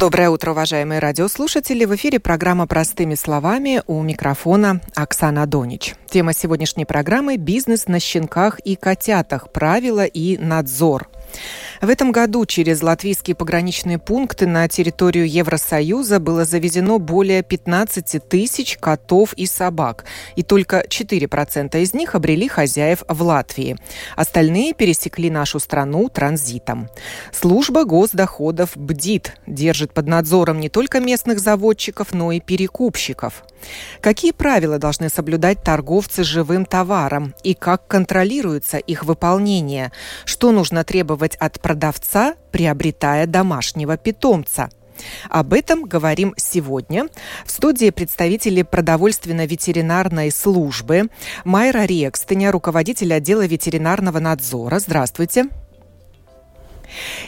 Доброе утро, уважаемые радиослушатели. В эфире программа «Простыми словами» у микрофона Оксана Донич. Тема сегодняшней программы – бизнес на щенках и котятах, правила и надзор – в этом году через латвийские пограничные пункты на территорию Евросоюза было завезено более 15 тысяч котов и собак, и только 4% из них обрели хозяев в Латвии. Остальные пересекли нашу страну транзитом. Служба госдоходов бдит, держит под надзором не только местных заводчиков, но и перекупщиков. Какие правила должны соблюдать торговцы живым товаром и как контролируется их выполнение? Что нужно требовать от продавца, приобретая домашнего питомца? Об этом говорим сегодня. В студии представители продовольственно-ветеринарной службы Майра Рекстеня, руководитель отдела ветеринарного надзора. Здравствуйте.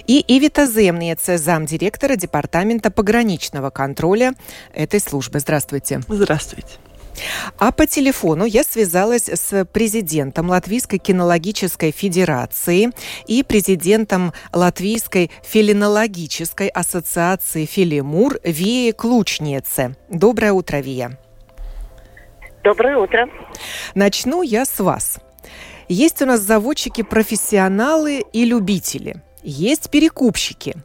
И Ивита Земница, замдиректора Департамента пограничного контроля этой службы. Здравствуйте. Здравствуйте. А по телефону я связалась с президентом Латвийской кинологической федерации и президентом Латвийской филинологической ассоциации Филимур Вии Клучнице. Доброе утро, Вия. Доброе утро. Начну я с вас. Есть у нас заводчики-профессионалы и любители – есть перекупщики.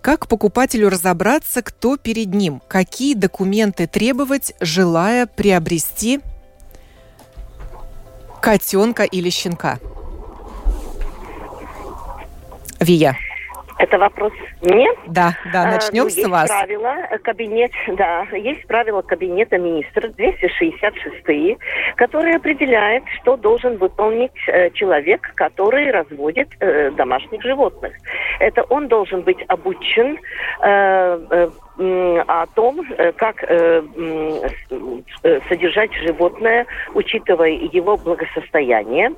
Как покупателю разобраться, кто перед ним? Какие документы требовать, желая приобрести котенка или щенка? Вия. Это вопрос мне? Да, да, начнем а, ну, с есть вас. правила, э, кабинет, да, есть правила кабинета министров 266, которые определяют, что должен выполнить э, человек, который разводит э, домашних животных. Это он должен быть обучен э, э, о том, э, как содержать животное, учитывая его благосостояние.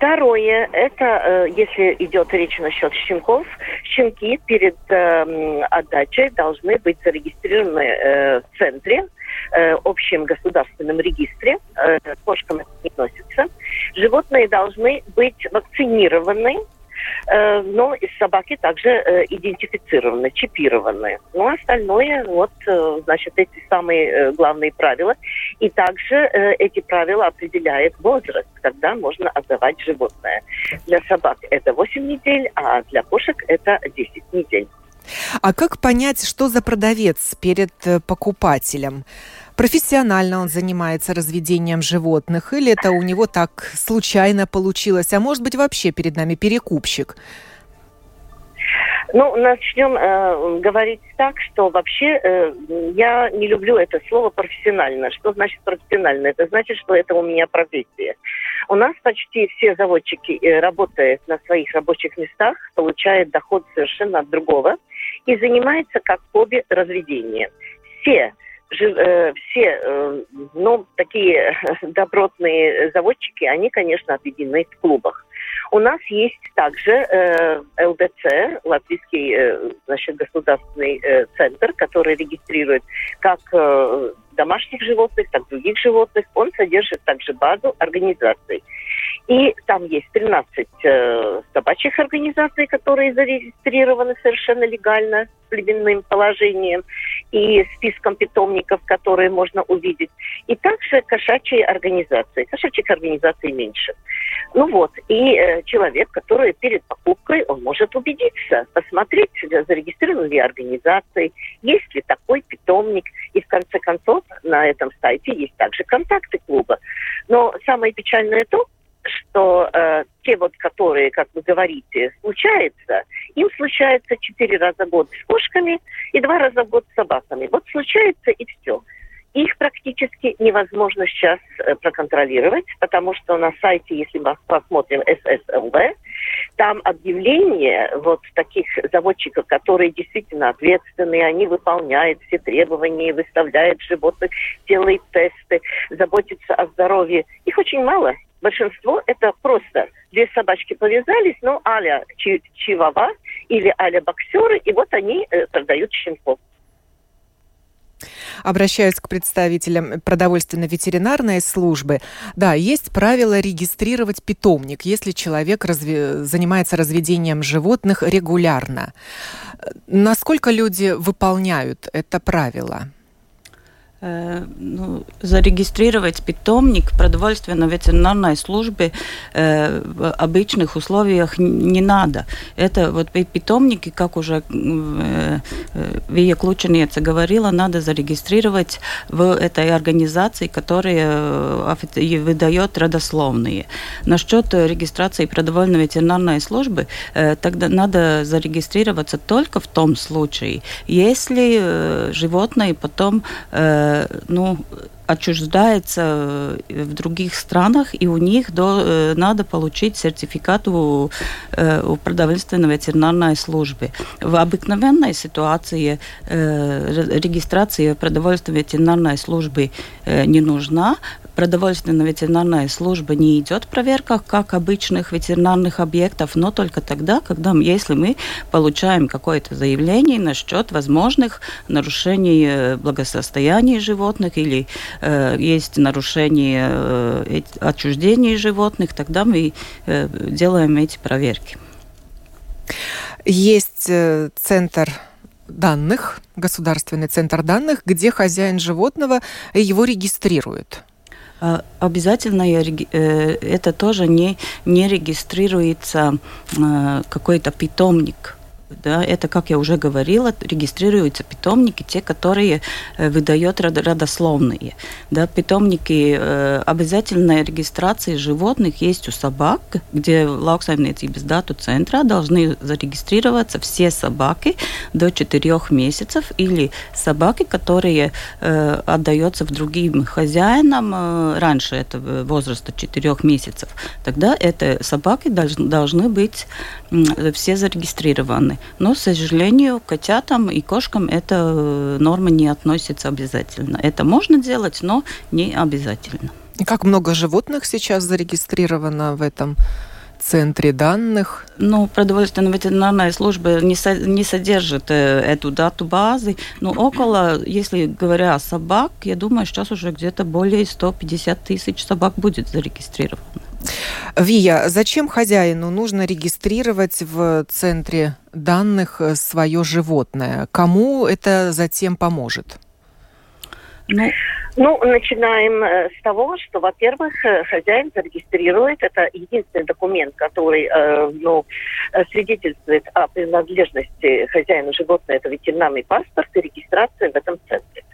Второе, это если идет речь насчет щенков, щенки перед отдачей должны быть зарегистрированы в центре, общем государственном регистре, кошкам это не носится. Животные должны быть вакцинированы, Э, но из собаки также э, идентифицированы, чипированы. Ну, а остальное, вот, э, значит, эти самые главные правила. И также эти правила определяет возраст, когда можно отдавать животное. Для собак это 8 недель, а для кошек это 10 недель. А как понять, что за продавец перед покупателем? Профессионально он занимается разведением животных, или это у него так случайно получилось, а может быть вообще перед нами перекупщик? Ну, начнем э, говорить так, что вообще э, я не люблю это слово профессионально. Что значит профессионально? Это значит, что это у меня профессия. У нас почти все заводчики, э, работая на своих рабочих местах, получают доход совершенно от другого и занимаются как хобби разведением. Все все, э, ну, такие добротные заводчики, они, конечно, объединены в клубах. У нас есть также э, ЛДЦ, Латвийский э, значит, государственный э, центр, который регистрирует как э, домашних животных, так и других животных. Он содержит также базу организаций. И там есть 13 э, собачьих организаций, которые зарегистрированы совершенно легально племенным положением и списком питомников, которые можно увидеть. И также кошачьи организации. Кошачьих организаций меньше. Ну вот, и э, человек, который перед покупкой, он может убедиться, посмотреть, зарегистрированы ли организации, есть ли такой питомник. И в конце концов на этом сайте есть также контакты клуба. Но самое печальное то, что э, те вот, которые, как вы говорите, случаются, им случается четыре раза в год с кошками и два раза в год с собаками. Вот случается и все. Их практически невозможно сейчас э, проконтролировать, потому что на сайте, если мы посмотрим ССЛВ, там объявления вот таких заводчиков, которые действительно ответственные, они выполняют все требования, выставляют животных, делают тесты, заботятся о здоровье. Их очень мало. Большинство это просто две собачки повязались, ну, аля чивава или аля боксеры, и вот они э, продают щенков. Обращаюсь к представителям продовольственно-ветеринарной службы. Да, есть правило регистрировать питомник, если человек разви... занимается разведением животных регулярно. Насколько люди выполняют это правило? Э, ну, зарегистрировать питомник продовольственно-ветеринарной службе э, в обычных условиях не надо. Это вот питомники, как уже э, Вия Клученица говорила, надо зарегистрировать в этой организации, которая выдает родословные. Насчет регистрации продовольственно-ветеринарной службы, тогда надо зарегистрироваться только в том случае, если животное потом ну, отчуждается в других странах, и у них до, э, надо получить сертификат у, э, у продовольственной ветеринарной службы. В обыкновенной ситуации э, регистрация продовольственной ветеринарной службы не нужна, продовольственно-ветеринарная служба не идет проверка, как обычных ветеринарных объектов, но только тогда, когда, если мы получаем какое-то заявление насчет возможных нарушений э, благосостояния животных или э, есть нарушение э, отчуждения животных, тогда мы э, делаем эти проверки. Есть э, центр данных, государственный центр данных, где хозяин животного его регистрирует. А, обязательно э, это тоже не, не регистрируется а, какой-то питомник да, это, как я уже говорила, регистрируются питомники, те, которые э, выдают родословные. Да, питомники э, обязательной регистрации животных есть у собак, где lauksaimniecības дату центра должны зарегистрироваться все собаки до 4 месяцев или собаки, которые э, отдаются в другим хозяинам э, раньше этого возраста 4 месяцев. Тогда это собаки должны, должны быть э, все зарегистрированы. Но, к сожалению, котятам и кошкам эта э, норма не относится обязательно. Это можно делать, но не обязательно. И как много животных сейчас зарегистрировано в этом центре данных? Ну, продовольственная ветеринарная служба не, со, не содержит э, эту дату базы, но около, если говоря о собак, я думаю, сейчас уже где-то более 150 тысяч собак будет зарегистрировано. Вия, зачем хозяину нужно регистрировать в центре данных э, свое животное? Кому это затем поможет? Ну, ну, начинаем э, с того, что, во-первых, э, хозяин зарегистрирует, это единственный документ, который ну, свидетельствует о принадлежности хозяина животного, это ветеринарный паспорт и регистрация в этом центре.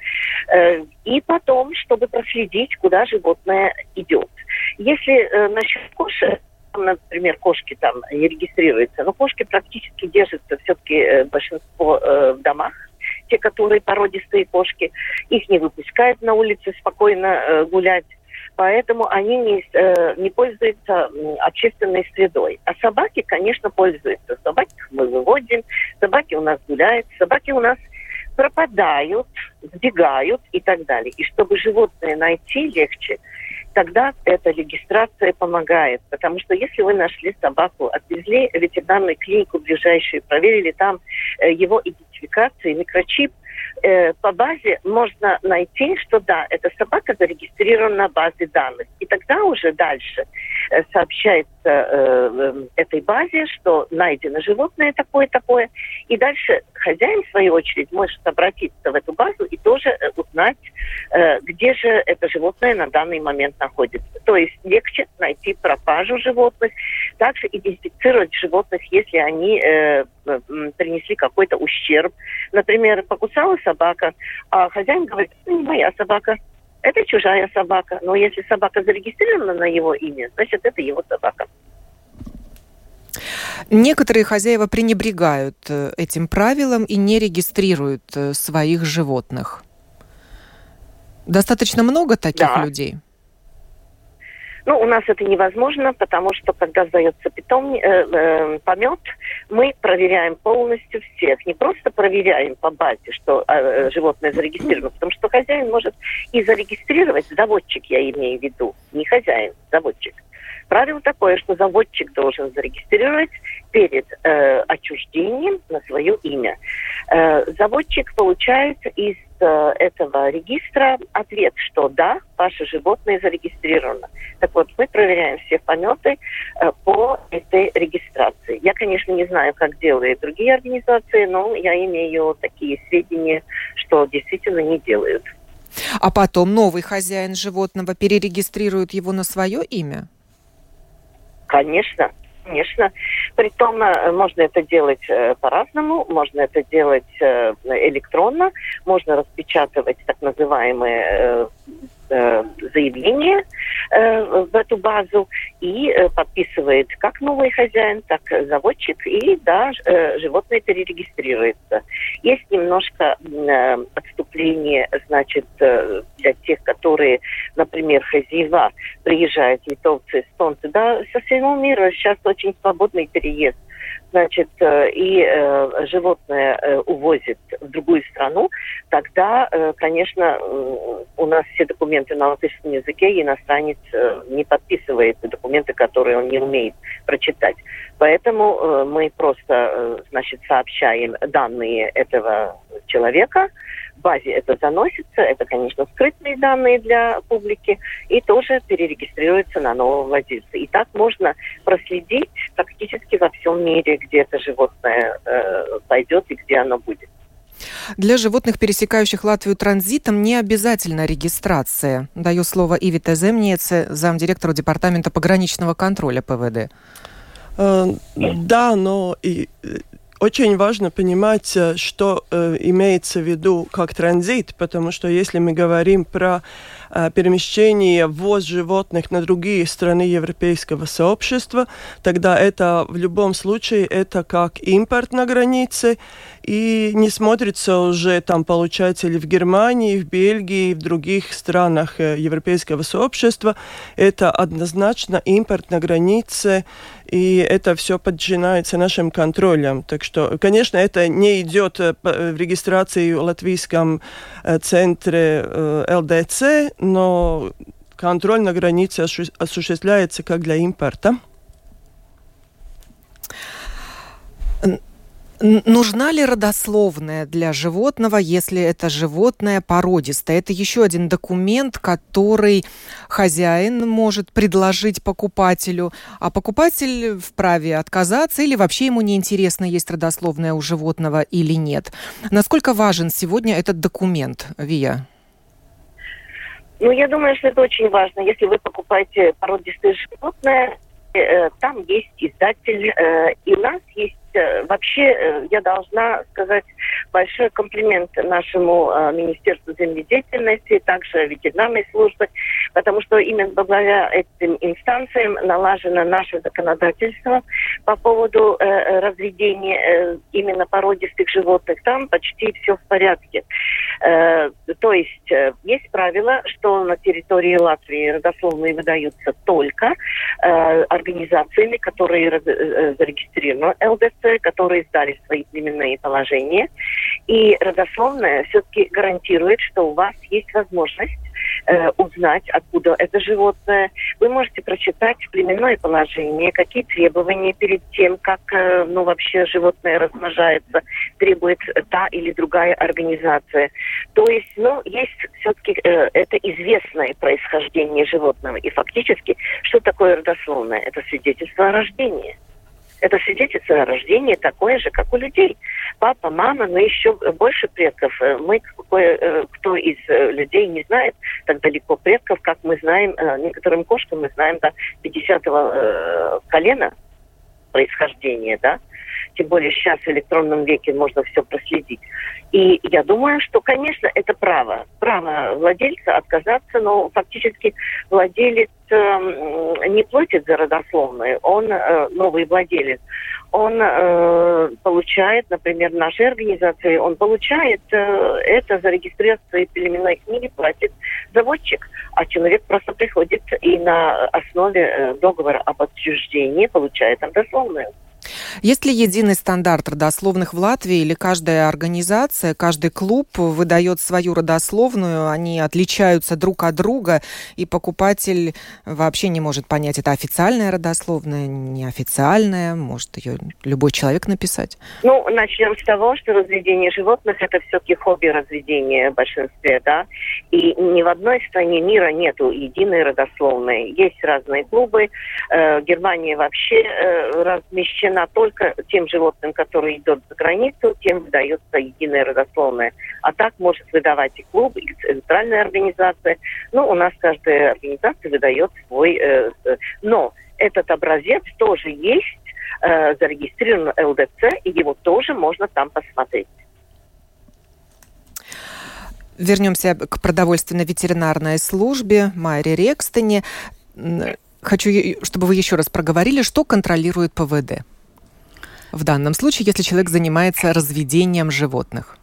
И потом, чтобы проследить, куда животное идет. Если насчет кошек, например, кошки там не регистрируются, но кошки практически держатся все-таки большинство в домах, те, которые породистые кошки, их не выпускают на улице спокойно э, гулять. Поэтому они не, э, не пользуются общественной средой. А собаки, конечно, пользуются. Собаки мы выводим, собаки у нас гуляют, собаки у нас пропадают, сбегают и так далее. И чтобы животное найти легче, тогда эта регистрация помогает. Потому что если вы нашли собаку, отвезли в ветеринарную клинику ближайшую, проверили там э, его идентификацию, микрочип, э, по базе можно найти, что да, эта собака зарегистрирована на базе данных. И тогда уже дальше э, сообщается э, этой базе, что найдено животное такое-такое. И дальше хозяин, в свою очередь, может обратиться в эту базу и тоже э, узнать, э, где же это животное на данный момент находится. То есть легче найти пропажу животных, также идентифицировать животных, если они э, принесли какой-то ущерб. Например, покусала собака, а хозяин говорит, не моя собака, это чужая собака. Но если собака зарегистрирована на его имя, значит, это его собака. Некоторые хозяева пренебрегают э, этим правилом и не регистрируют э, своих животных. Достаточно много таких да. людей? Ну, у нас это невозможно, потому что когда сдается питом, э, э, помет, мы проверяем полностью всех. Не просто проверяем по базе, что э, животное зарегистрировано, потому что хозяин может и зарегистрировать, заводчик я имею в виду, не хозяин, заводчик Правило такое, что заводчик должен зарегистрировать перед э, отчуждением на свое имя. Э, заводчик получает из э, этого регистра ответ, что да, ваше животное зарегистрировано. Так вот, мы проверяем все пометы э, по этой регистрации. Я, конечно, не знаю, как делают другие организации, но я имею такие сведения, что действительно не делают. А потом новый хозяин животного перерегистрирует его на свое имя? Конечно, конечно. Притом э, можно это делать э, по-разному, можно это делать э, электронно, можно распечатывать так называемые Э, заявление э, в эту базу и э, подписывает как новый хозяин, так заводчик, и да, животное перерегистрируется. Есть немножко отступление, значит, для тех, которые, например, хозяева, приезжают литовцы, эстонцы, да, со всего мира сейчас очень свободный переезд значит, э, и э, животное э, увозит в другую страну, тогда, конечно, у нас все документы на латышском языке, и иностранец не подписывает документы, которые он не умеет прочитать. Поэтому мы просто, значит, сообщаем данные этого человека, базе это заносится, это, конечно, скрытые данные для публики, и тоже перерегистрируется на нового владельца. И так можно проследить практически во всем мире, где это животное э, пойдет и где оно будет. Для животных, пересекающих Латвию транзитом, не обязательно регистрация. Даю слово Иве Теземнице, замдиректора Департамента пограничного контроля ПВД. Э, да, но и э, очень важно понимать, э, что э, имеется в виду как транзит, потому что если мы говорим про э, перемещение, ввоз животных на другие страны европейского сообщества, тогда это в любом случае это как импорт на границе, и не смотрится уже там, получается, ли в Германии, в Бельгии, в других странах э, европейского сообщества. Это однозначно импорт на границе, и это все подчиняется нашим контролям. Так что, конечно, это не идет э, в регистрации в латвийском э, центре ЛДЦ, но контроль на границе осуществляется как для импорта. Нужна ли родословная для животного, если это животное породистое? Это еще один документ, который хозяин может предложить покупателю, а покупатель вправе отказаться или вообще ему неинтересно, есть родословная у животного или нет. Насколько важен сегодня этот документ, Вия? Ну, я думаю, что это очень важно. Если вы покупаете породистое животное, э, там есть издатель, э, и у нас есть вообще э, я должна сказать большой комплимент нашему э, Министерству земледеятельности, также ветеринарной службы, потому что именно благодаря этим инстанциям налажено наше законодательство по поводу разведения именно породистых животных. Там почти все в порядке. То есть есть правило, что на территории Латвии родословные выдаются только организациями, которые зарегистрированы ЛДЦ, которые сдали свои племенные положения. И родословная все-таки гарантирует, что у вас есть возможность э, узнать, откуда это животное. Вы можете прочитать племенное положение, какие требования перед тем, как э, ну, вообще животное размножается, требует та или другая организация. То есть, ну, есть все-таки э, это известное происхождение животного. И фактически, что такое родословное? Это свидетельство о рождении. Это свидетельство о рождении такое же, как у людей. Папа, мама, но еще больше предков. Э, мы, э, кто из э, людей не знает так далеко предков, как мы знаем, некоторым кошкам мы знаем до 50-го колена происхождения, да, тем более сейчас в электронном веке можно все проследить. И я думаю, что, конечно, это право. Право владельца отказаться, но фактически владелец э, не платит за родословную, он, э, новый владелец, он э, получает, например, нашей организации, он получает э, это за регистрацию племенной книги платит заводчик, а человек просто приходит и на основе э, договора об отчуждении получает родословную. Есть ли единый стандарт родословных в Латвии или каждая организация, каждый клуб выдает свою родословную, они отличаются друг от друга, и покупатель вообще не может понять, это официальная родословная, неофициальная, может ее любой человек написать? Ну, начнем с того, что разведение животных это все-таки хобби разведения в большинстве, да, и ни в одной стране мира нету единой родословной. Есть разные клубы, э, Германия вообще э, размещена только тем животным, которые идут за границу, тем выдается единая родословная. А так может выдавать и клуб, и центральная организация. Ну, у нас каждая организация выдает свой... Э, э, но этот образец тоже есть, э, зарегистрирован ЛДЦ, и его тоже можно там посмотреть. Вернемся к продовольственно-ветеринарной службе Майре Рекстене. Хочу, чтобы вы еще раз проговорили, что контролирует ПВД в данном случае, если человек занимается разведением животных.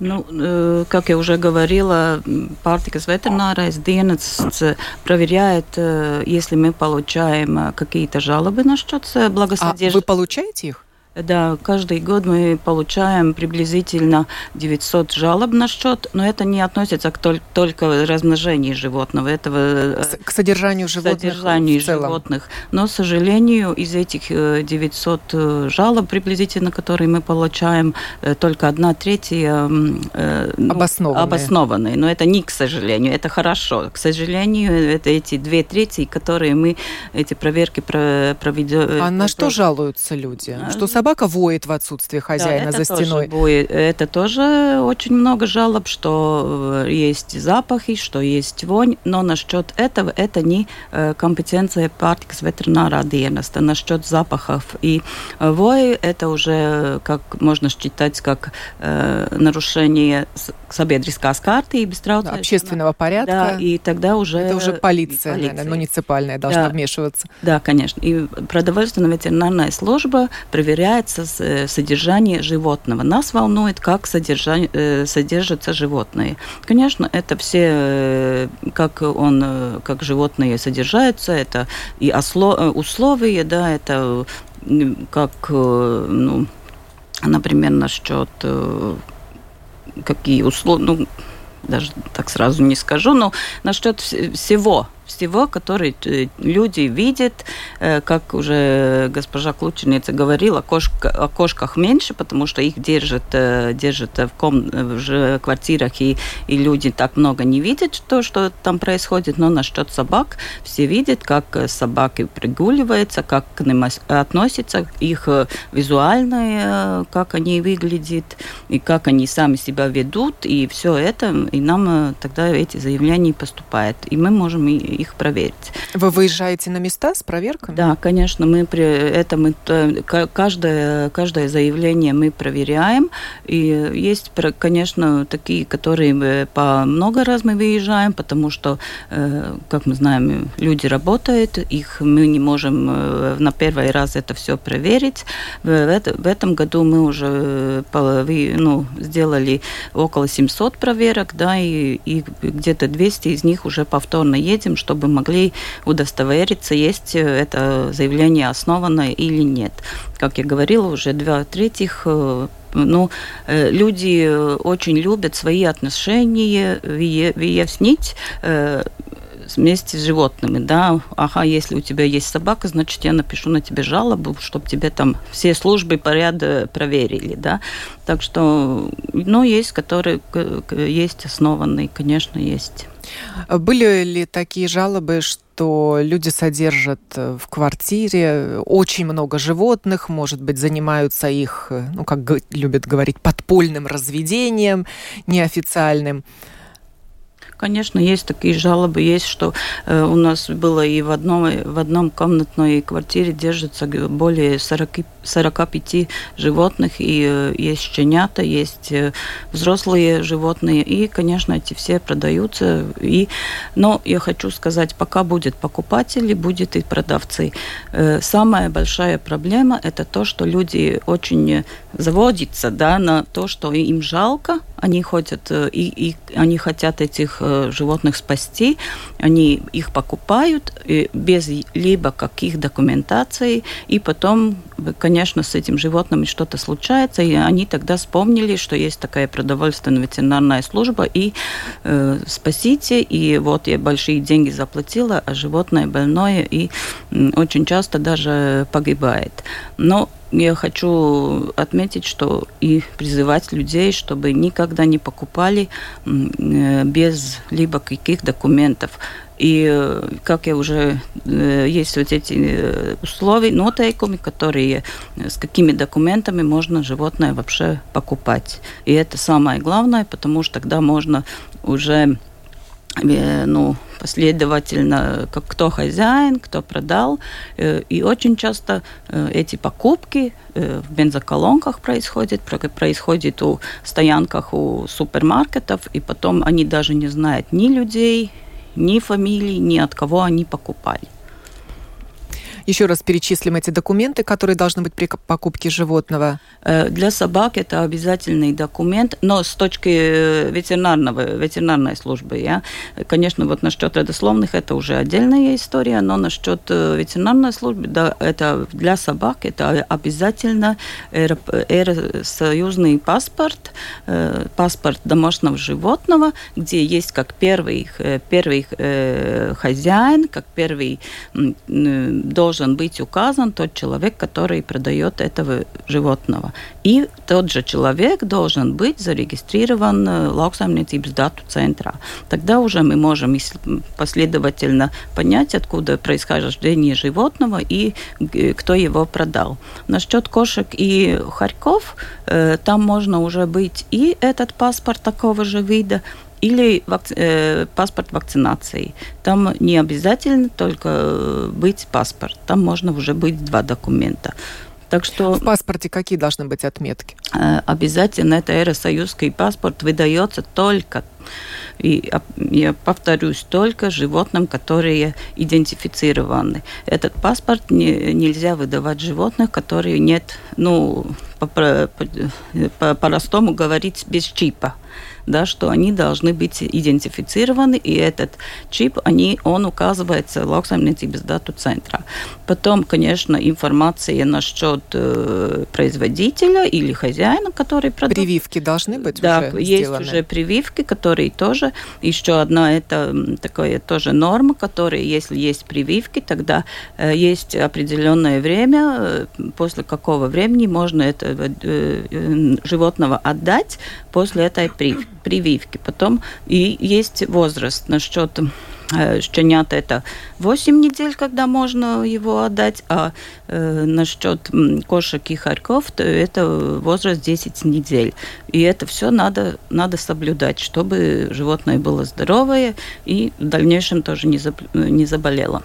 Ну, э, как я уже говорила, Партикас ветеринарrais dienests проверяет, э, если мы получаем э, какие-то жалобы насчет благосодержания. А вы получаете их? Да, каждый год мы получаем приблизительно 900 жалоб на счет, но это не относится к толь- только размножению животного, этого к, к содержанию животных. Содержанию животных. Но, к сожалению, из этих 900 э, э, жалоб приблизительно, которые мы получаем, э, только одна третья ну, обоснованные. обоснованные. Но это не к сожалению, это хорошо. К сожалению, это эти две трети, которые мы эти проверки проведем. А на что жалуются люди? Что собака собака воет в отсутствие хозяина да, за стеной. Тоже воет. Это тоже очень много жалоб, что э, есть запахи, что есть вонь, но насчет этого это не э, компетенция партикс ветеринара dienesta. Насчет запахов и э, вои это уже как можно считать как э, нарушение sabiedriskās kārtības, да, общественного порядка. Да, и тогда уже... Это уже полиция, полиция. Наверное, муниципальная должна да. вмешиваться. Да, конечно. И продовольственно-ветеринарная служба проверяет касается содержания животного. Нас волнует, как содержание, э, содержатся животные. Конечно, это все, э, как, он, э, как животные содержаются, это и условия, да, это как, ну, например, насчет какие условия, ну, даже так сразу не скажу, но насчет всего всего, который э, люди видят, э, как уже госпожа Клученица говорила, кошка, о кошках меньше, потому что их держат, э, держат в, ком, в квартирах, и, и люди так много не видят, то, что там происходит. Но насчет собак все видят, как собаки пригуливаются, как к ним относятся, их визуально, как они выглядят, и как они сами себя ведут, и все это, и нам тогда эти заявления поступают. И мы можем их проверить. Вы выезжаете на места с проверками? Да, конечно, мы при это мы каждое каждое заявление мы проверяем и есть, конечно, такие, которые по много раз мы выезжаем, потому что, э, как мы знаем, люди работают, их мы не можем э, на первый раз это все проверить. В, в этом году мы уже ну, сделали около 700 проверок, да, и, и где-то 200 из них уже повторно едем, чтобы могли удостовериться, есть э, это заявление основано или нет. Как я говорила, уже два третьих э, ну, э, люди очень любят свои отношения выяснить вместе с животными, да, ага, если у тебя есть собака, значит, я напишу на тебе жалобу, чтобы тебе там все службы поряд проверили, да, так что, ну, есть, которые есть основанные, конечно, есть. Были ли такие жалобы, что люди содержат э, в квартире очень много животных, может быть, занимаются их, э, ну, как любят говорить, подпольным разведением неофициальным? Конечно, есть такие жалобы, есть, что э, у нас было и в одном, в одном комнатной квартире держится более 40, 45 животных, и э, есть щенята, есть э, взрослые животные, и, конечно, эти все продаются. И, но я хочу сказать, пока будет покупатели, будет и продавцы. Э, самая большая проблема – это то, что люди очень заводятся да, на то, что им жалко, они хотят, и, и они хотят этих э, животных спасти, они их покупают без либо каких документаций, и потом, конечно, с этим животным что-то случается, и они тогда вспомнили, что есть такая продовольственная ветеринарная служба, и э, спасите, и вот я большие деньги заплатила, а животное больное, и э, очень часто даже погибает. Но я хочу отметить, что и призывать людей, чтобы никогда не покупали э, без либо каких документов. И, э, как я уже, э, есть вот эти условия, нотейками, которые, с какими документами можно животное вообще покупать. И это самое главное, потому что тогда можно уже ну, последовательно, как кто хозяин, кто продал. Э, и очень часто э, эти покупки э, в бензоколонках происходят, происходят у стоянках у супермаркетов, и потом они даже не знают ни людей, ни фамилий, ни от кого они покупали. Еще раз перечислим эти документы, которые должны быть при покупке животного. Э, для собак это обязательный документ, но с точки э, ветеринарного, ветеринарной службы, я, конечно, вот насчет родословных это уже отдельная история, но насчет э, ветеринарной службы, да, это для собак это обязательно союзный паспорт, паспорт домашнего животного, где есть как первый, первый хозяин, как первый должен должен быть указан тот человек, который продает этого животного. И тот же человек должен быть зарегистрирован э, Lauksaimniecības datu centrā. Тогда уже мы можем последовательно понять, откуда происхождение животного и э, кто его продал. Насчет кошек и хорьков, э, там можно уже быть и этот паспорт такого же вида, или вакци- э, паспорт вакцинации. Там не обязательно только э, быть паспорт, там можно уже быть два документа. Так что в паспорте какие должны быть отметки? Э, обязательно это аэросоюзский паспорт выдается только и я повторюсь, только животным, которые идентифицированы. Этот паспорт не, нельзя выдавать животных, которые нет, ну, по-простому по, по, говорить, без чипа да, что они должны быть идентифицированы, и этот чип, они, он указывается lauksaimniecības дату центра. Потом, конечно, информация насчет э, производителя или хозяина, который продает. Прививки должны быть да, уже есть уже прививки, которые тоже, еще одна, это такая тоже норма, которая, если есть прививки, тогда э, есть определенное время, э, после какого времени можно это э, э, животного отдать после этой прививки прививки. Потом и есть возраст насчет э, щенят это 8 недель, когда можно его отдать, а э, насчет кошек и хорьков, то это возраст 10 недель. И это все надо, надо соблюдать, чтобы животное было здоровое и в дальнейшем тоже не, заб, не заболело.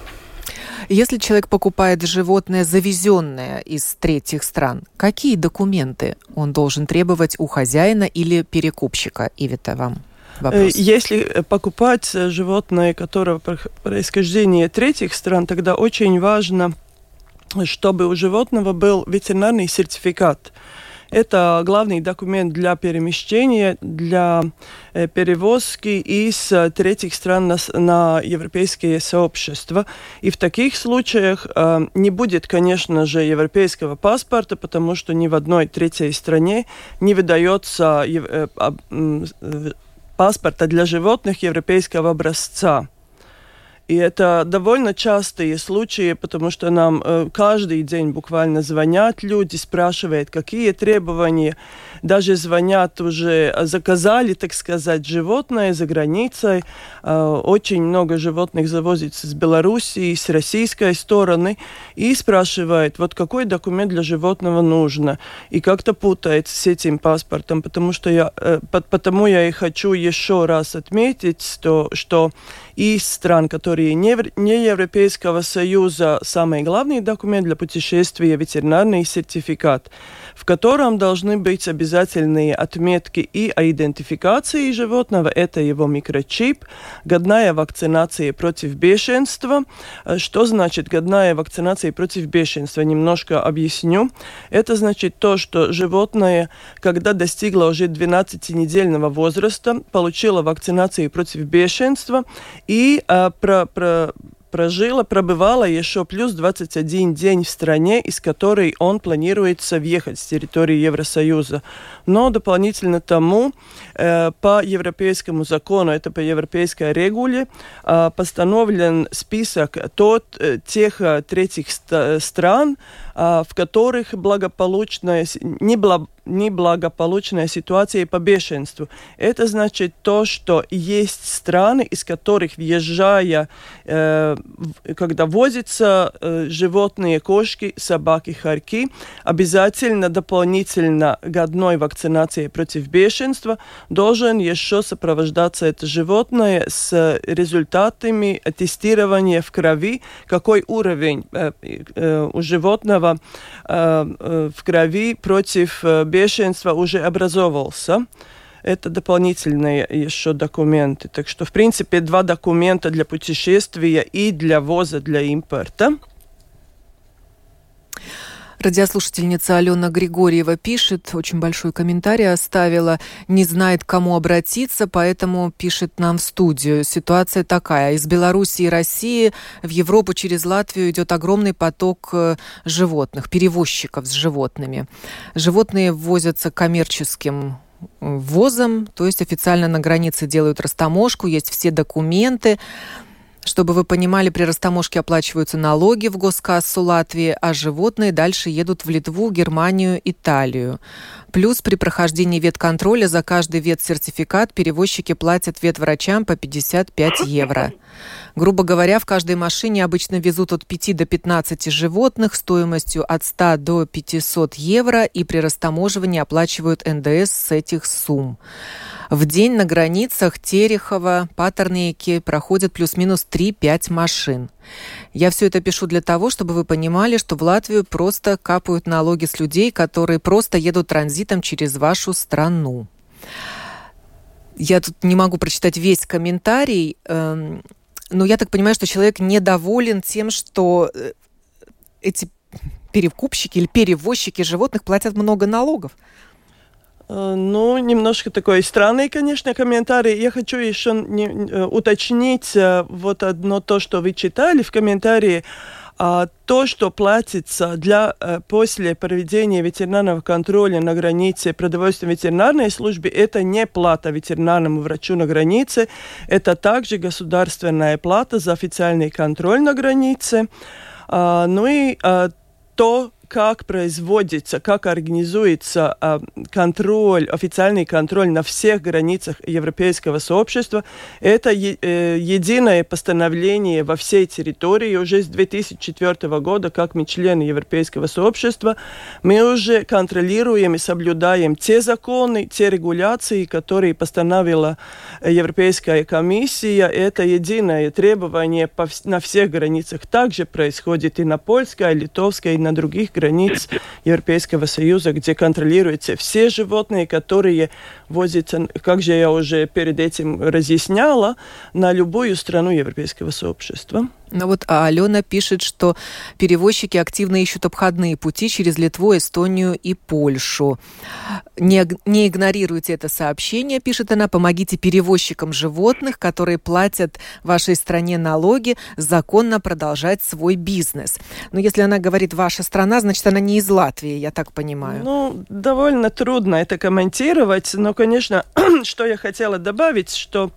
Если человек покупает животное, завезенное из третьих стран, какие документы он должен требовать у хозяина или перекупщика? Ивита, вам вопрос. Э, если покупать животное, которого происхождения третьих стран, тогда очень важно, чтобы у животного был ветеринарный сертификат. Это главный документ для перемещения, для э, перевозки из э, третьих стран на, на европейские сообщества. И в таких случаях э, не будет, конечно же, европейского паспорта, потому что ни в одной третьей стране не выдается э, э, паспорта для животных европейского образца. И это довольно частые случаи, потому что нам э, каждый день буквально звонят люди, спрашивают, какие требования. Даже звонят уже, э, заказали, так сказать, животное за границей. Э, очень много животных завозится с Белоруссии, с российской стороны. И спрашивают, вот какой документ для животного нужно. И как-то путается с этим паспортом, потому что я, э, потому я и хочу еще раз отметить, что, что из стран, которые не, не Европейского Союза самый главный документ для путешествия – ветеринарный сертификат в котором должны быть обязательные отметки и о идентификации животного, это его микрочип, годная вакцинация против бешенства. Э, что значит годная вакцинация против бешенства? Немножко объясню. Это значит то, что животное, когда достигло уже 12-недельного возраста, получило вакцинацию против бешенства и а, про, про, прожила, пробывала еще плюс 21 день в стране, из которой он планируется въехать с территории Евросоюза. Но дополнительно тому, э, по европейскому закону, это по европейской регуле, э, постановлен список тот, э, тех э, третьих стран, э, в которых благополучная, не, бла, неблагополучная ситуация по бешенству. Это значит то, что есть страны, из которых, въезжая, э, когда возятся э, животные, кошки, собаки, хорьки, обязательно дополнительно годной вакцинации против бешенства должен еще сопровождаться это животное с результатами тестирования в крови, какой уровень э, у животного э, э, в крови против э, бешенства уже образовался. Это дополнительные еще документы. Так что, в принципе, два документа для путешествия и для воза, для импорта. Радиослушательница Алена Григорьева пишет, очень большой комментарий оставила, не знает, к кому обратиться, поэтому пишет нам в студию. Ситуация такая. Из Беларуси и России в Европу через Латвию идет огромный поток э, животных, перевозчиков с животными. Животные ввозятся коммерческим э, ввозом, то есть официально на границе делают растаможку, есть все документы. Чтобы вы понимали, при растаможке оплачиваются налоги в госкассу Латвии, а животные дальше едут в Литву, Германию, Италию. Плюс при прохождении ветконтроля за каждый ветсертификат перевозчики платят ветврачам по 55 евро. Грубо говоря, в каждой машине обычно везут от 5 до 15 животных стоимостью от 100 до 500 евро и при растаможивании оплачивают НДС с этих сумм. В день на границах Терехова, Патернейки проходят плюс-минус 3-5 машин. Я все это пишу для того, чтобы вы понимали, что в Латвию просто капают налоги с людей, которые просто едут транзитом через вашу страну. Я тут не могу прочитать весь комментарий, эм, но я так понимаю, что человек недоволен тем, что э, эти перекупщики или перевозчики животных платят много налогов. Э, ну, немножко такой странный, конечно, комментарий. Я хочу еще не, э, уточнить вот одно то, что вы читали в комментарии. А то, что платится для, после проведения ветеринарного контроля на границе продовольственной ветеринарной службе, это не плата ветеринарному врачу на границе, это также государственная плата за официальный контроль на границе. А, ну и а, то, как производится, как организуется э, контроль, официальный контроль на всех границах европейского сообщества, это е, э, единое постановление во всей территории. Уже с 2004 года, как мы члены европейского сообщества, мы уже контролируем и соблюдаем те законы, те регуляции, которые постановила Европейская комиссия. Это единое требование по, на всех границах. Также происходит и на польской, и литовской, и на других границах границ Европейского Союза, где контролируются все животные, которые возятся, как же я уже перед этим разъясняла, на любую страну Европейского сообщества. Ну вот а Алена пишет, что перевозчики активно ищут обходные пути через Литву, Эстонию и Польшу. Не, не игнорируйте это сообщение, пишет она, помогите перевозчикам животных, которые платят вашей стране налоги, законно продолжать свой бизнес. Но если она говорит «ваша страна», значит, она не из Латвии, я так понимаю. Ну, довольно трудно это комментировать, но, конечно, что я хотела добавить, что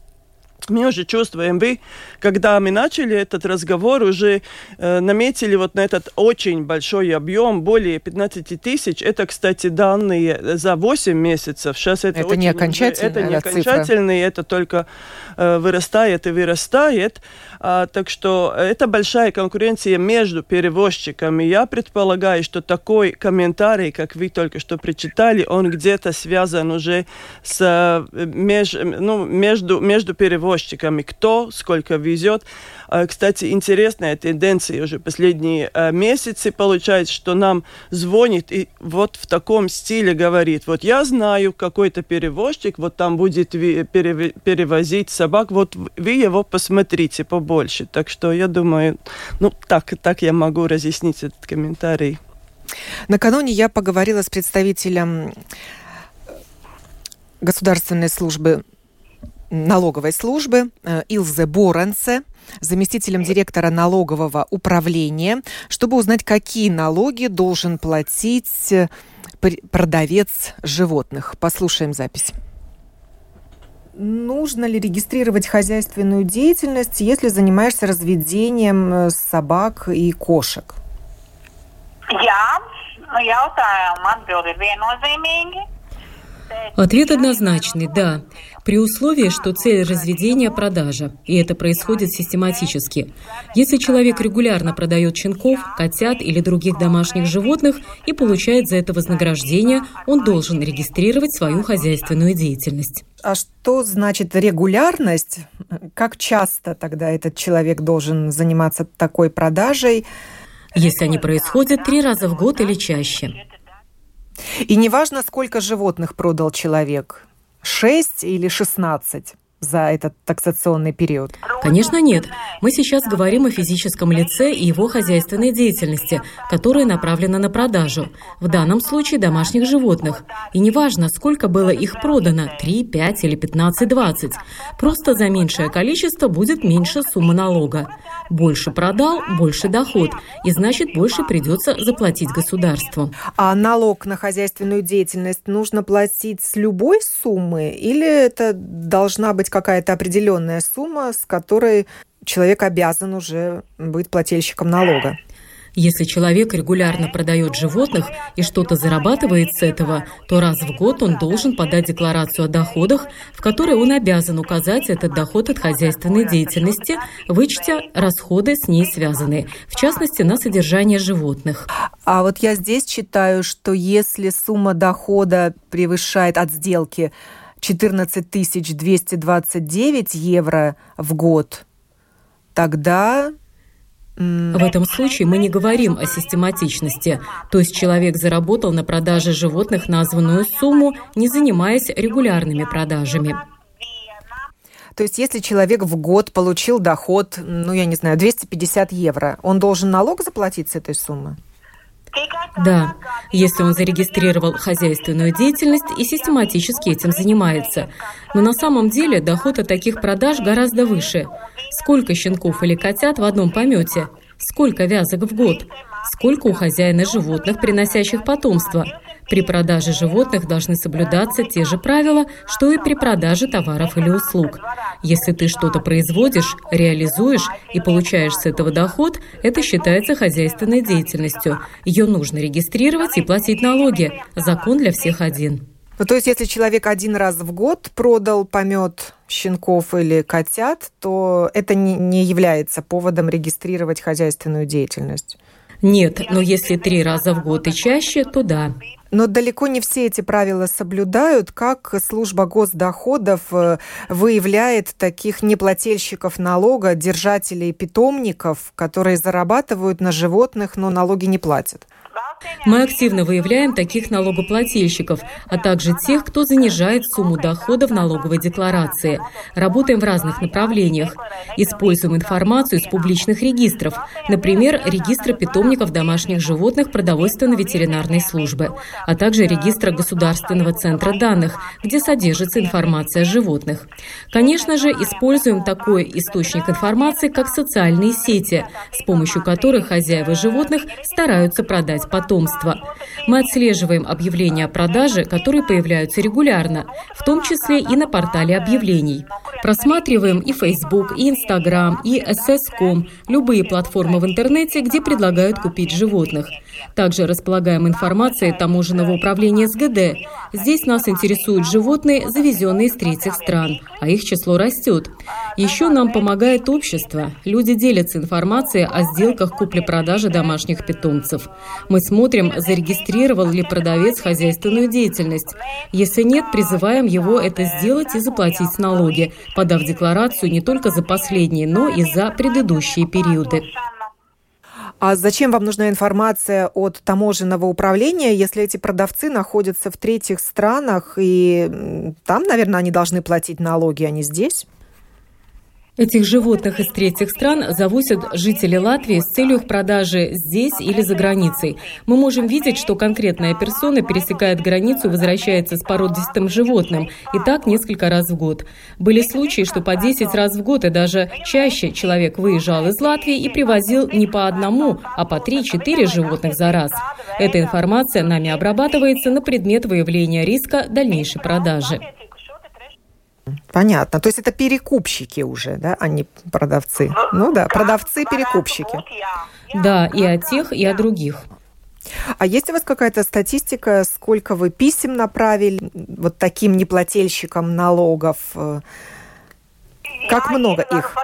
мы уже чувствуем, вы, когда мы начали этот разговор, уже э, наметили вот на этот очень большой объем, более 15 тысяч. Это, кстати, данные за 8 месяцев. Сейчас это, это не окончательные, это не окончательные, это только э, вырастает и вырастает. А, так что это большая конкуренция между перевозчиками. Я предполагаю, что такой комментарий, как вы только что прочитали, он где-то связан уже с, э, меж, ну, между, между перевозчиками перевозчиками, кто сколько везет. А, кстати, интересная тенденция уже последние а, месяцы получается, что нам звонит и вот в таком стиле говорит, вот я знаю какой-то перевозчик, вот там будет перевозить собак, вот вы его посмотрите побольше. Так что я думаю, ну так, так я могу разъяснить этот комментарий. Накануне я поговорила с представителем государственной службы налоговой службы э, Илзе Боранце, заместителем директора налогового управления, чтобы узнать, какие налоги должен платить э, продавец животных. Послушаем запись. Нужно ли регистрировать хозяйственную деятельность, если занимаешься разведением э, собак и кошек? Ir viennozīmīgi. Ответ однозначный – да, при условии, что цель разведения – продажа, и это происходит систематически. Если человек регулярно продает щенков, котят или других домашних животных и получает за это вознаграждение, он должен регистрировать свою хозяйственную деятельность. А что значит регулярность? Как часто тогда этот человек должен заниматься такой продажей? Если они происходят три раза в год или чаще. И неважно, сколько животных продал человек, 6 или 16 за этот таксационный период? Конечно, нет. Мы сейчас говорим о физическом лице и его хозяйственной деятельности, которая направлена на продажу. В данном случае домашних животных. И неважно, сколько было их продано – 3, 5 или 15, 20. Просто за меньшее количество будет меньше сумма налога. Больше продал – больше доход. И значит, больше придется заплатить государству. А налог на хозяйственную деятельность нужно платить с любой суммы? Или это должна быть быть какая-то определенная сумма, с которой человек обязан уже быть плательщиком налога. Если человек регулярно продает животных и что-то зарабатывает с этого, то раз в год он должен подать декларацию о доходах, в которой он обязан указать этот доход от хозяйственной деятельности, вычтя расходы с ней связанные, в частности, на содержание животных. А вот я здесь читаю, что если сумма дохода превышает от сделки 14 229 евро в год, тогда в этом случае мы не говорим о систематичности, то есть человек заработал на продаже животных названную сумму, не занимаясь регулярными продажами. То есть если человек в год получил доход, ну я не знаю, 250 евро, он должен налог заплатить с этой суммы? Да, если он зарегистрировал хозяйственную деятельность и систематически этим занимается. Но на самом деле доход от таких продаж гораздо выше. Сколько щенков или котят в одном помете? Сколько вязок в год? Сколько у хозяина животных, приносящих потомство? При продаже животных должны соблюдаться те же правила, что и при продаже товаров или услуг. Если ты что-то производишь, реализуешь и получаешь с этого доход, это считается хозяйственной деятельностью. Ее нужно регистрировать и платить налоги. Закон для всех один. Ну, то есть, если человек один раз в год продал помет щенков или котят, то это не, не является поводом регистрировать хозяйственную деятельность? Нет, но если три раза в год и чаще, то да. Но далеко не все эти правила соблюдают. Как служба госдоходов э, выявляет таких неплательщиков налога, держателей питомников, которые зарабатывают на животных, но налоги не платят? Мы активно выявляем таких налогоплательщиков, а также тех, кто занижает сумму дохода в налоговой декларации. Работаем в разных направлениях. Используем информацию из публичных регистров, например, регистра питомников домашних животных продовольственно-ветеринарной службы, а также регистра Государственного центра данных, где содержится информация о животных. Конечно же, используем такой источник информации, как социальные сети, с помощью которых хозяева животных стараются продать потомства. Мы отслеживаем объявления о продаже, которые появляются регулярно, в том числе и на портале объявлений. Просматриваем и Facebook, и Instagram, и SS.com, любые платформы в интернете, где предлагают купить животных. Также располагаем информацией таможенного управления СГД. Здесь нас интересуют животные, завезенные из третьих стран, а их число растет. Еще нам помогает общество. Люди делятся информацией о сделках купли-продажи домашних питомцев. Мы смотрим смотрим, зарегистрировал ли продавец хозяйственную деятельность. Если нет, призываем его это сделать и заплатить налоги, подав декларацию не только за последние, но и за предыдущие периоды. А зачем вам нужна информация от таможенного управления, если эти продавцы находятся в третьих странах, и там, наверное, они должны платить налоги, а не здесь? Этих животных из третьих стран завозят жители Латвии с целью их продажи здесь или за границей. Мы можем видеть, что конкретная персона пересекает границу возвращается с породистым животным, и так несколько раз в год. Были случаи, что по 10 раз в год и даже чаще человек выезжал из Латвии и привозил не по одному, а по 3-4 животных за раз. Эта информация нами обрабатывается на предмет выявления риска дальнейшей продажи. Понятно. То есть это перекупщики уже, да, а не продавцы. Ну да, продавцы-перекупщики. Да, и о тех, и о других. А есть у вас какая-то статистика, сколько вы писем направили вот таким неплательщикам налогов? Как много их?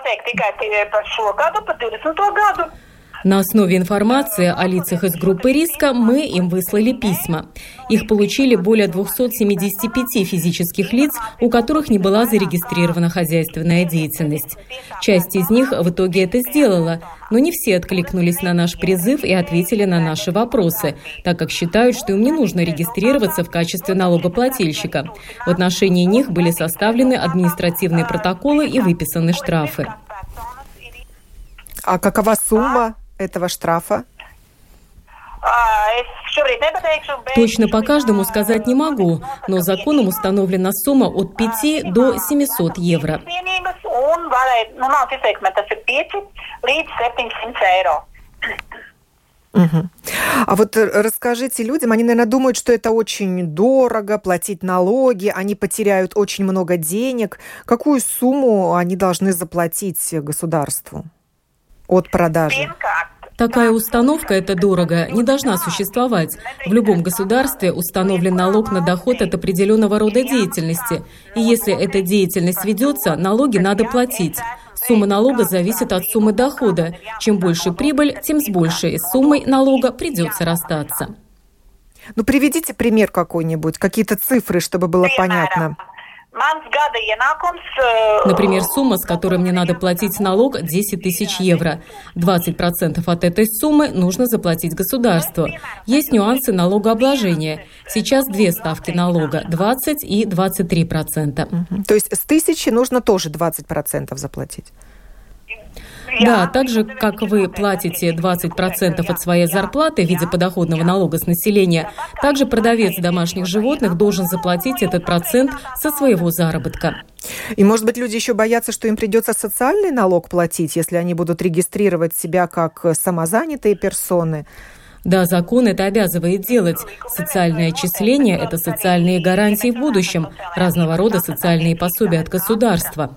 На основе информации о лицах из группы риска мы им выслали письма. Их получили более 275 физических лиц, у которых не была зарегистрирована хозяйственная деятельность. Часть из них в итоге это сделала, но не все откликнулись на наш призыв и ответили на наши вопросы, так как считают, что им не нужно регистрироваться в качестве налогоплательщика. В отношении них были составлены административные протоколы и выписаны штрафы. А какова сумма этого штрафа? Точно по каждому сказать не могу, но законом установлена сумма от 5 до 700 евро. Угу. А вот расскажите людям, они, наверное, думают, что это очень дорого, платить налоги, они потеряют очень много денег. Какую сумму они должны заплатить государству от продажи? Такая установка «это дорого» не должна существовать. В любом государстве установлен налог на доход от определенного рода деятельности. И если эта деятельность ведется, налоги надо платить. Сумма налога зависит от суммы дохода. Чем больше прибыль, тем с большей суммой налога придется расстаться. Ну, приведите пример какой-нибудь, какие-то цифры, чтобы было понятно. Э, Например, сумма, с которой мне надо платить налог, 10 тысяч евро. 20% от этой суммы нужно заплатить государству. Есть нюансы налогообложения. Сейчас две ставки налога – 20 и 23%. Угу. То есть с тысячи нужно тоже 20% заплатить? Да, так же, как вы платите 20% от своей зарплаты в виде подоходного налога с населения, также продавец домашних животных должен заплатить этот процент со своего заработка. И, может быть, люди еще боятся, что им придется социальный налог платить, если они будут регистрировать себя как самозанятые персоны. Да, закон это обязывает делать. Социальное отчисление – это социальные гарантии в будущем, разного рода социальные пособия от государства.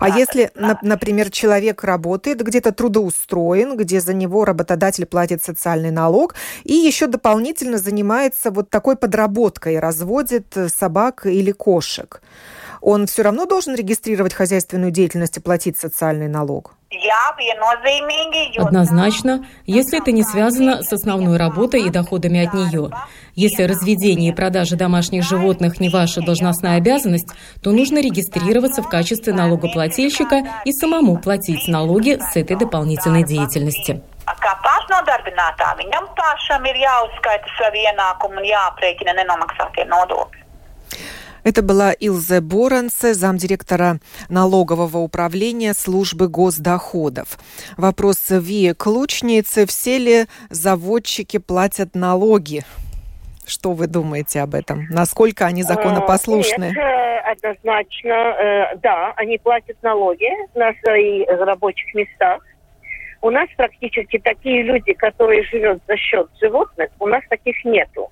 А если, например, человек работает, где-то трудоустроен, где за него работодатель платит социальный налог, и еще дополнительно занимается вот такой подработкой, разводит собак или кошек, он все равно должен регистрировать хозяйственную деятельность и платить социальный налог? Однозначно, если это не связано с основной работой и доходами от нее. Если разведение и продажа домашних животных не ваша должностная обязанность, то нужно регистрироваться в качестве налогоплательщика и самому платить налоги с этой дополнительной деятельности. Kā pašnodarbinātā viņam pašam ir jāuzskaita savi ienākumi un jāaprēķina nenomaksātie nodokļi. Это была Илзе Боранце, замдиректора налогового управления службы госдоходов. Вопрос Вии Клучницы. Все ли заводчики платят налоги? Что вы думаете об этом? Насколько они законопослушны? Нет, э, однозначно, э, да, они платят налоги на своих рабочих местах. У нас практически такие люди, которые живут за счет животных, у нас таких нету.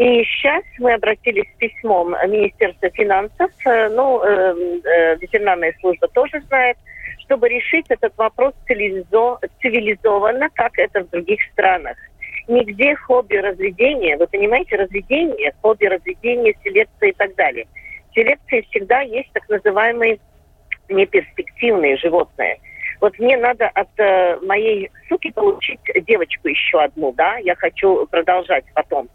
И сейчас мы обратились с письмом Министерства финансов, э, ну, э, э, ветеринарная служба тоже знает, чтобы решить этот вопрос цивилизованно, как это в других странах. Нигде хобби разведения, вы понимаете, разведение, хобби разведения, селекция и так далее. В селекции всегда есть так называемые неперспективные животные. Вот мне надо от э, моей суки получить девочку еще одну, да, я хочу продолжать потом.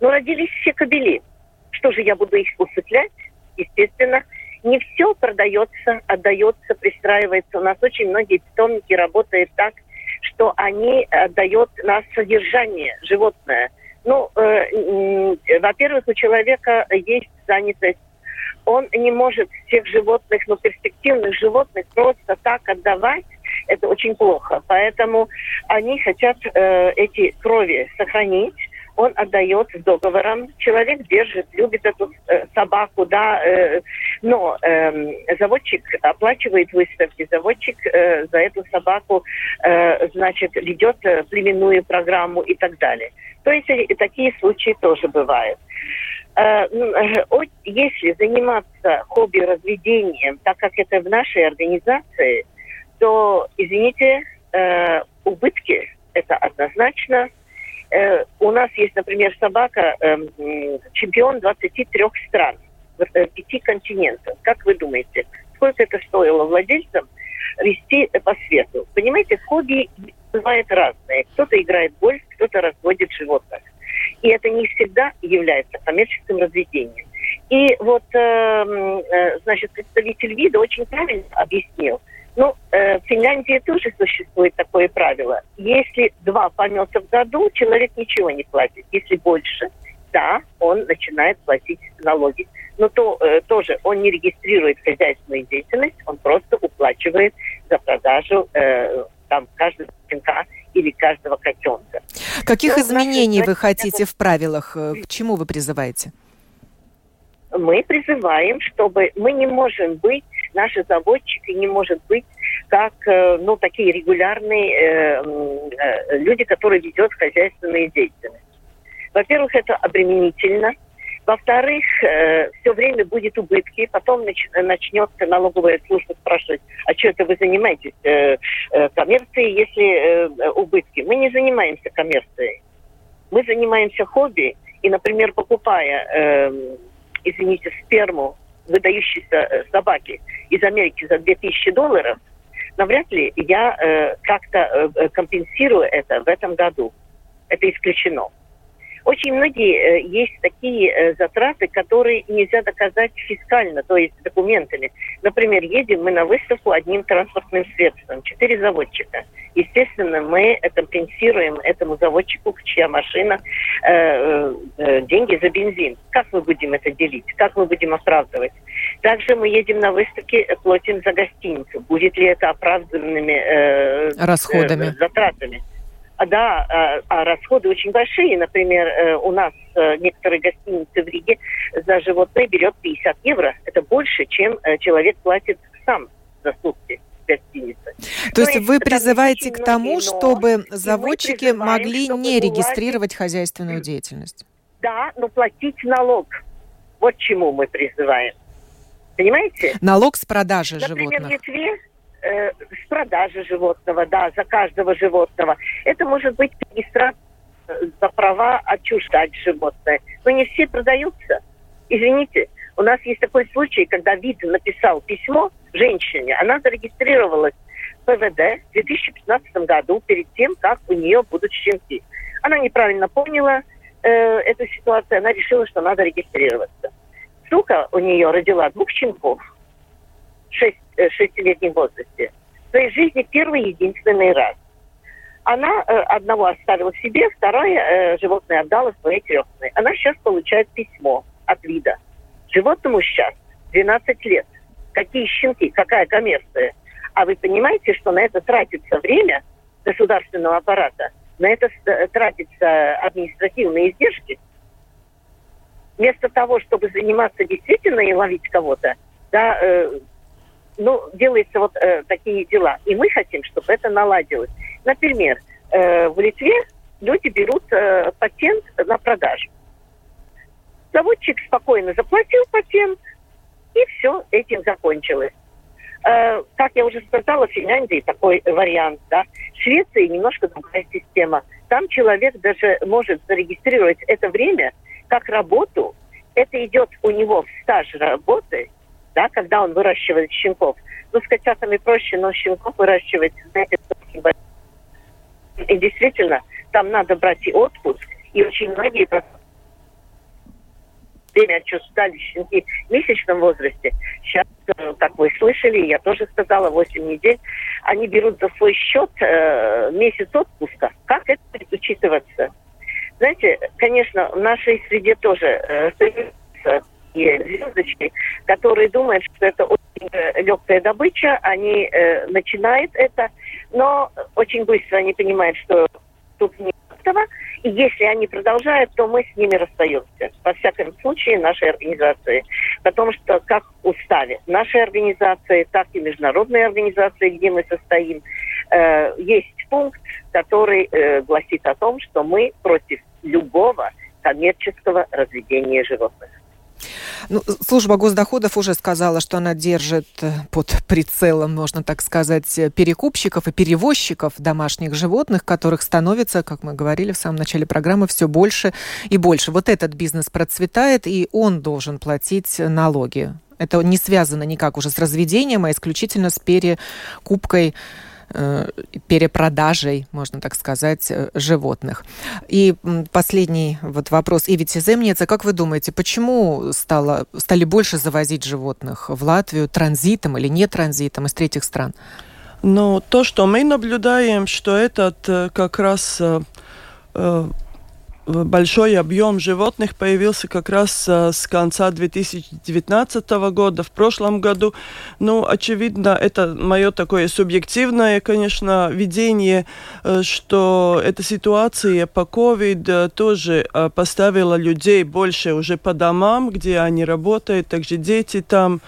Но родились все кобели. Что же я буду их усыплять? Естественно, не все продается, отдается, пристраивается. У нас очень многие питомники работают так, что они отдают на содержание животное. Ну, э, во-первых, у человека есть занятость. Он не может всех животных, ну, перспективных животных просто так отдавать. Это очень плохо. Поэтому они хотят э, эти крови сохранить он отдает с договором. Человек держит, любит эту э, собаку, да, э, но э, заводчик оплачивает выставки, заводчик э, за эту собаку, э, значит, ведет э, племенную программу и так далее. То есть э, такие случаи тоже бывают. Э, если заниматься хобби-разведением, так как это в нашей организации, то, извините, э, убытки это однозначно э, у нас есть, например, собака, э, чемпион 23 стран, пяти континентов. Как вы думаете, сколько это стоило владельцам вести по свету? Понимаете, хобби бывает разные. Кто-то играет гольф, кто-то разводит животных. И это не всегда является коммерческим разведением. И вот, э, э, значит, представитель вида очень правильно объяснил – ну, э, в Финляндии тоже существует такое правило. Если два помета в году, человек ничего не платит. Если больше, да, он начинает платить налоги. Но то э, тоже он не регистрирует хозяйственную деятельность, он просто уплачивает за продажу э, там каждого щенка или каждого котенка. Каких Но изменений вы хотите в правилах? Э, к чему вы призываете? Мы призываем, чтобы мы не можем быть наши заводчики не может быть как, э, ну, такие регулярные э, э, люди, которые ведут хозяйственную деятельность. Во-первых, это обременительно. Во-вторых, э, все время будет убытки, потом нач, начнется налоговая служба спрашивать, а что это вы занимаетесь э, э, коммерцией, если э, убытки? Мы не занимаемся коммерцией. Мы занимаемся хобби, и, например, покупая, э, извините, сперму выдающейся э, собаки из Америки за 2000 долларов, навряд ли я э, как-то э, э, компенсирую это в этом году. Это исключено. Очень многие э, есть такие э, затраты, которые нельзя доказать фискально, то есть документами. Например, едем мы на выставку одним транспортным средством, четыре заводчика. Естественно, мы компенсируем этому заводчику, чья машина, э, э, э, деньги за бензин. Как мы будем это делить? Как мы будем оправдывать? Также мы едем на выставки, э, платим за гостиницу. Будет ли это оправданными э, расходами? Э, затратами? А, да, а, а расходы очень большие. Например, э, у нас э, некоторые гостиницы в Риге за животное берет 50 евро. Это больше, чем э, человек платит сам за сутки гостиницы. То, То есть вы призываете к тому, чтобы заводчики могли не регистрировать хозяйственную деятельность? Да, но платить налог. Вот чему мы призываем. Понимаете? Налог с продажи Например, животных. В Литве э, с продажи животного, да, за каждого животного. Это может быть регистрация за права отчуждать животное. Но не все продаются. Извините, у нас есть такой случай, когда вид написал письмо женщине, она зарегистрировалась в ПВД в 2015 году, перед тем, как у нее будут щенки. Она неправильно поняла э, эту ситуацию, она решила, что надо регистрироваться. Сука у нее родила двух щенков, шесть, э, шестилетнем возрасте, в своей жизни первый единственный раз. Она э, одного оставила себе, второе э, животное отдала своей крестной. Она сейчас получает письмо от вида. Животному сейчас 12 лет. Какие щенки, какая коммерция. А вы понимаете, что на это тратится время государственного аппарата, на это э, тратятся административные издержки, вместо того, чтобы заниматься действительно и ловить кого-то, да, э, ну, делаются вот э, такие дела. И мы хотим, чтобы это наладилось. Например, э, в Литве люди берут э, патент на продажу. Заводчик спокойно заплатил патент, и все, этим закончилось. Э, как я уже сказала, в Финляндии такой вариант, да. В Швеции немножко другая система. Там человек даже может зарегистрировать это время как работу. Это идет у него в стаж работы, да, когда он выращивает щенков. Ну, с котятами проще, но щенков выращивать, знаете, и действительно, там надо брать и отпуск, и очень многие время отчуждали щенки в месячном возрасте. Сейчас, э, как вы слышали, я тоже сказала, 8 недель, они берут за свой счет э, месяц отпуска. Как это будет учитываться? Знаете, конечно, в нашей среде тоже э, и звездочки, которые думают, что это очень э, легкая добыча, они э, начинают это, но очень быстро они понимают, что тут не этого, и если они продолжают, то мы с ними расстаемся. Во всяком случае, нашей организации. Потому что как в уставе нашей организации, так и международной организации, где мы состоим, э, есть пункт, который э, гласит о том, что мы против любого коммерческого разведения животных. Ну, служба госдоходов уже сказала, что она держит э, под прицелом, можно так сказать, перекупщиков и перевозчиков домашних животных, которых становится, как мы говорили в самом начале программы, все больше и больше. Вот этот бизнес процветает, и он должен платить налоги. Это не связано никак уже с разведением, а исключительно с перекупкой Э, перепродажей, можно так сказать, э, животных. И последний вот вопрос. Ивити Земница, как вы думаете, почему стало, стали больше завозить животных в Латвию транзитом или не транзитом из третьих стран? Ну, то, что мы наблюдаем, что этот э, как раз большой объем животных появился как раз э, с конца 2019 года, в прошлом году. Ну, очевидно, это мое такое субъективное, конечно, видение, э, что эта ситуация по COVID э, тоже поставила людей больше уже по домам, где они работают, также дети там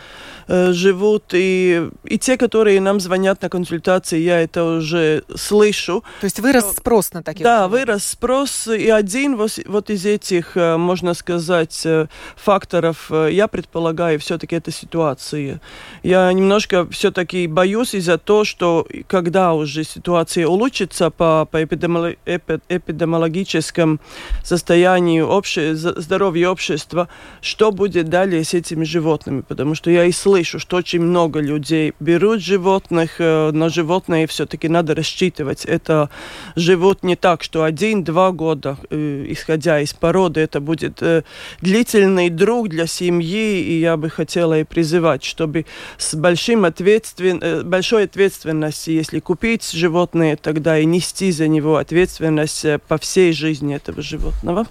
э, живут, и, и те, которые нам звонят на консультации, я это уже слышу. То есть вырос спрос на такие Да, вырос спрос, и один вот, вот из этих, э, можно сказать, э, факторов, э, я предполагаю, все-таки это ситуация. Я немножко все-таки боюсь из-за того, что когда уже ситуация улучшится по, по эпидемиологическому состоянию обще, здоровья общества, что будет далее с этими животными, потому что я и слышу слышу, что очень много людей берут животных, э, но животные все-таки надо рассчитывать. Это живут не так, что один-два года, э, исходя из породы, это будет э, длительный друг для семьи, и я бы хотела и призывать, чтобы с большим ответствен... большой ответственностью, если купить животное, тогда и нести за него ответственность по всей жизни этого животного.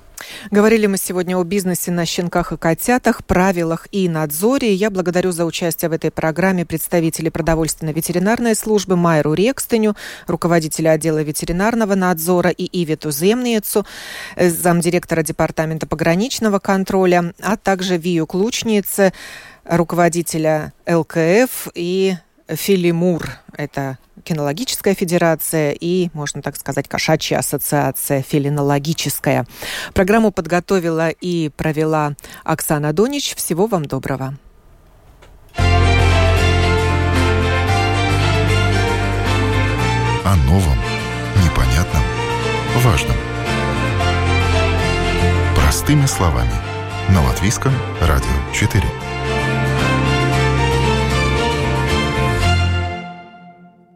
Говорили мы сегодня о бизнесе на щенках и котятах, правилах и надзоре. Я благодарю за участие в этой программе представителей продовольственно-ветеринарной службы Майру Рекстеню, руководителя отдела ветеринарного надзора и Ивиту Земниецу, э, замдиректора департамента пограничного контроля, а также Вию Клучнице, руководителя ЛКФ и Филимур. Это кинологическая федерация и, можно так сказать, кошачья ассоциация филинологическая. Программу подготовила и провела Оксана Донич. Всего вам доброго. О новом, непонятном, важном. Простыми словами. На Латвийском радио 4.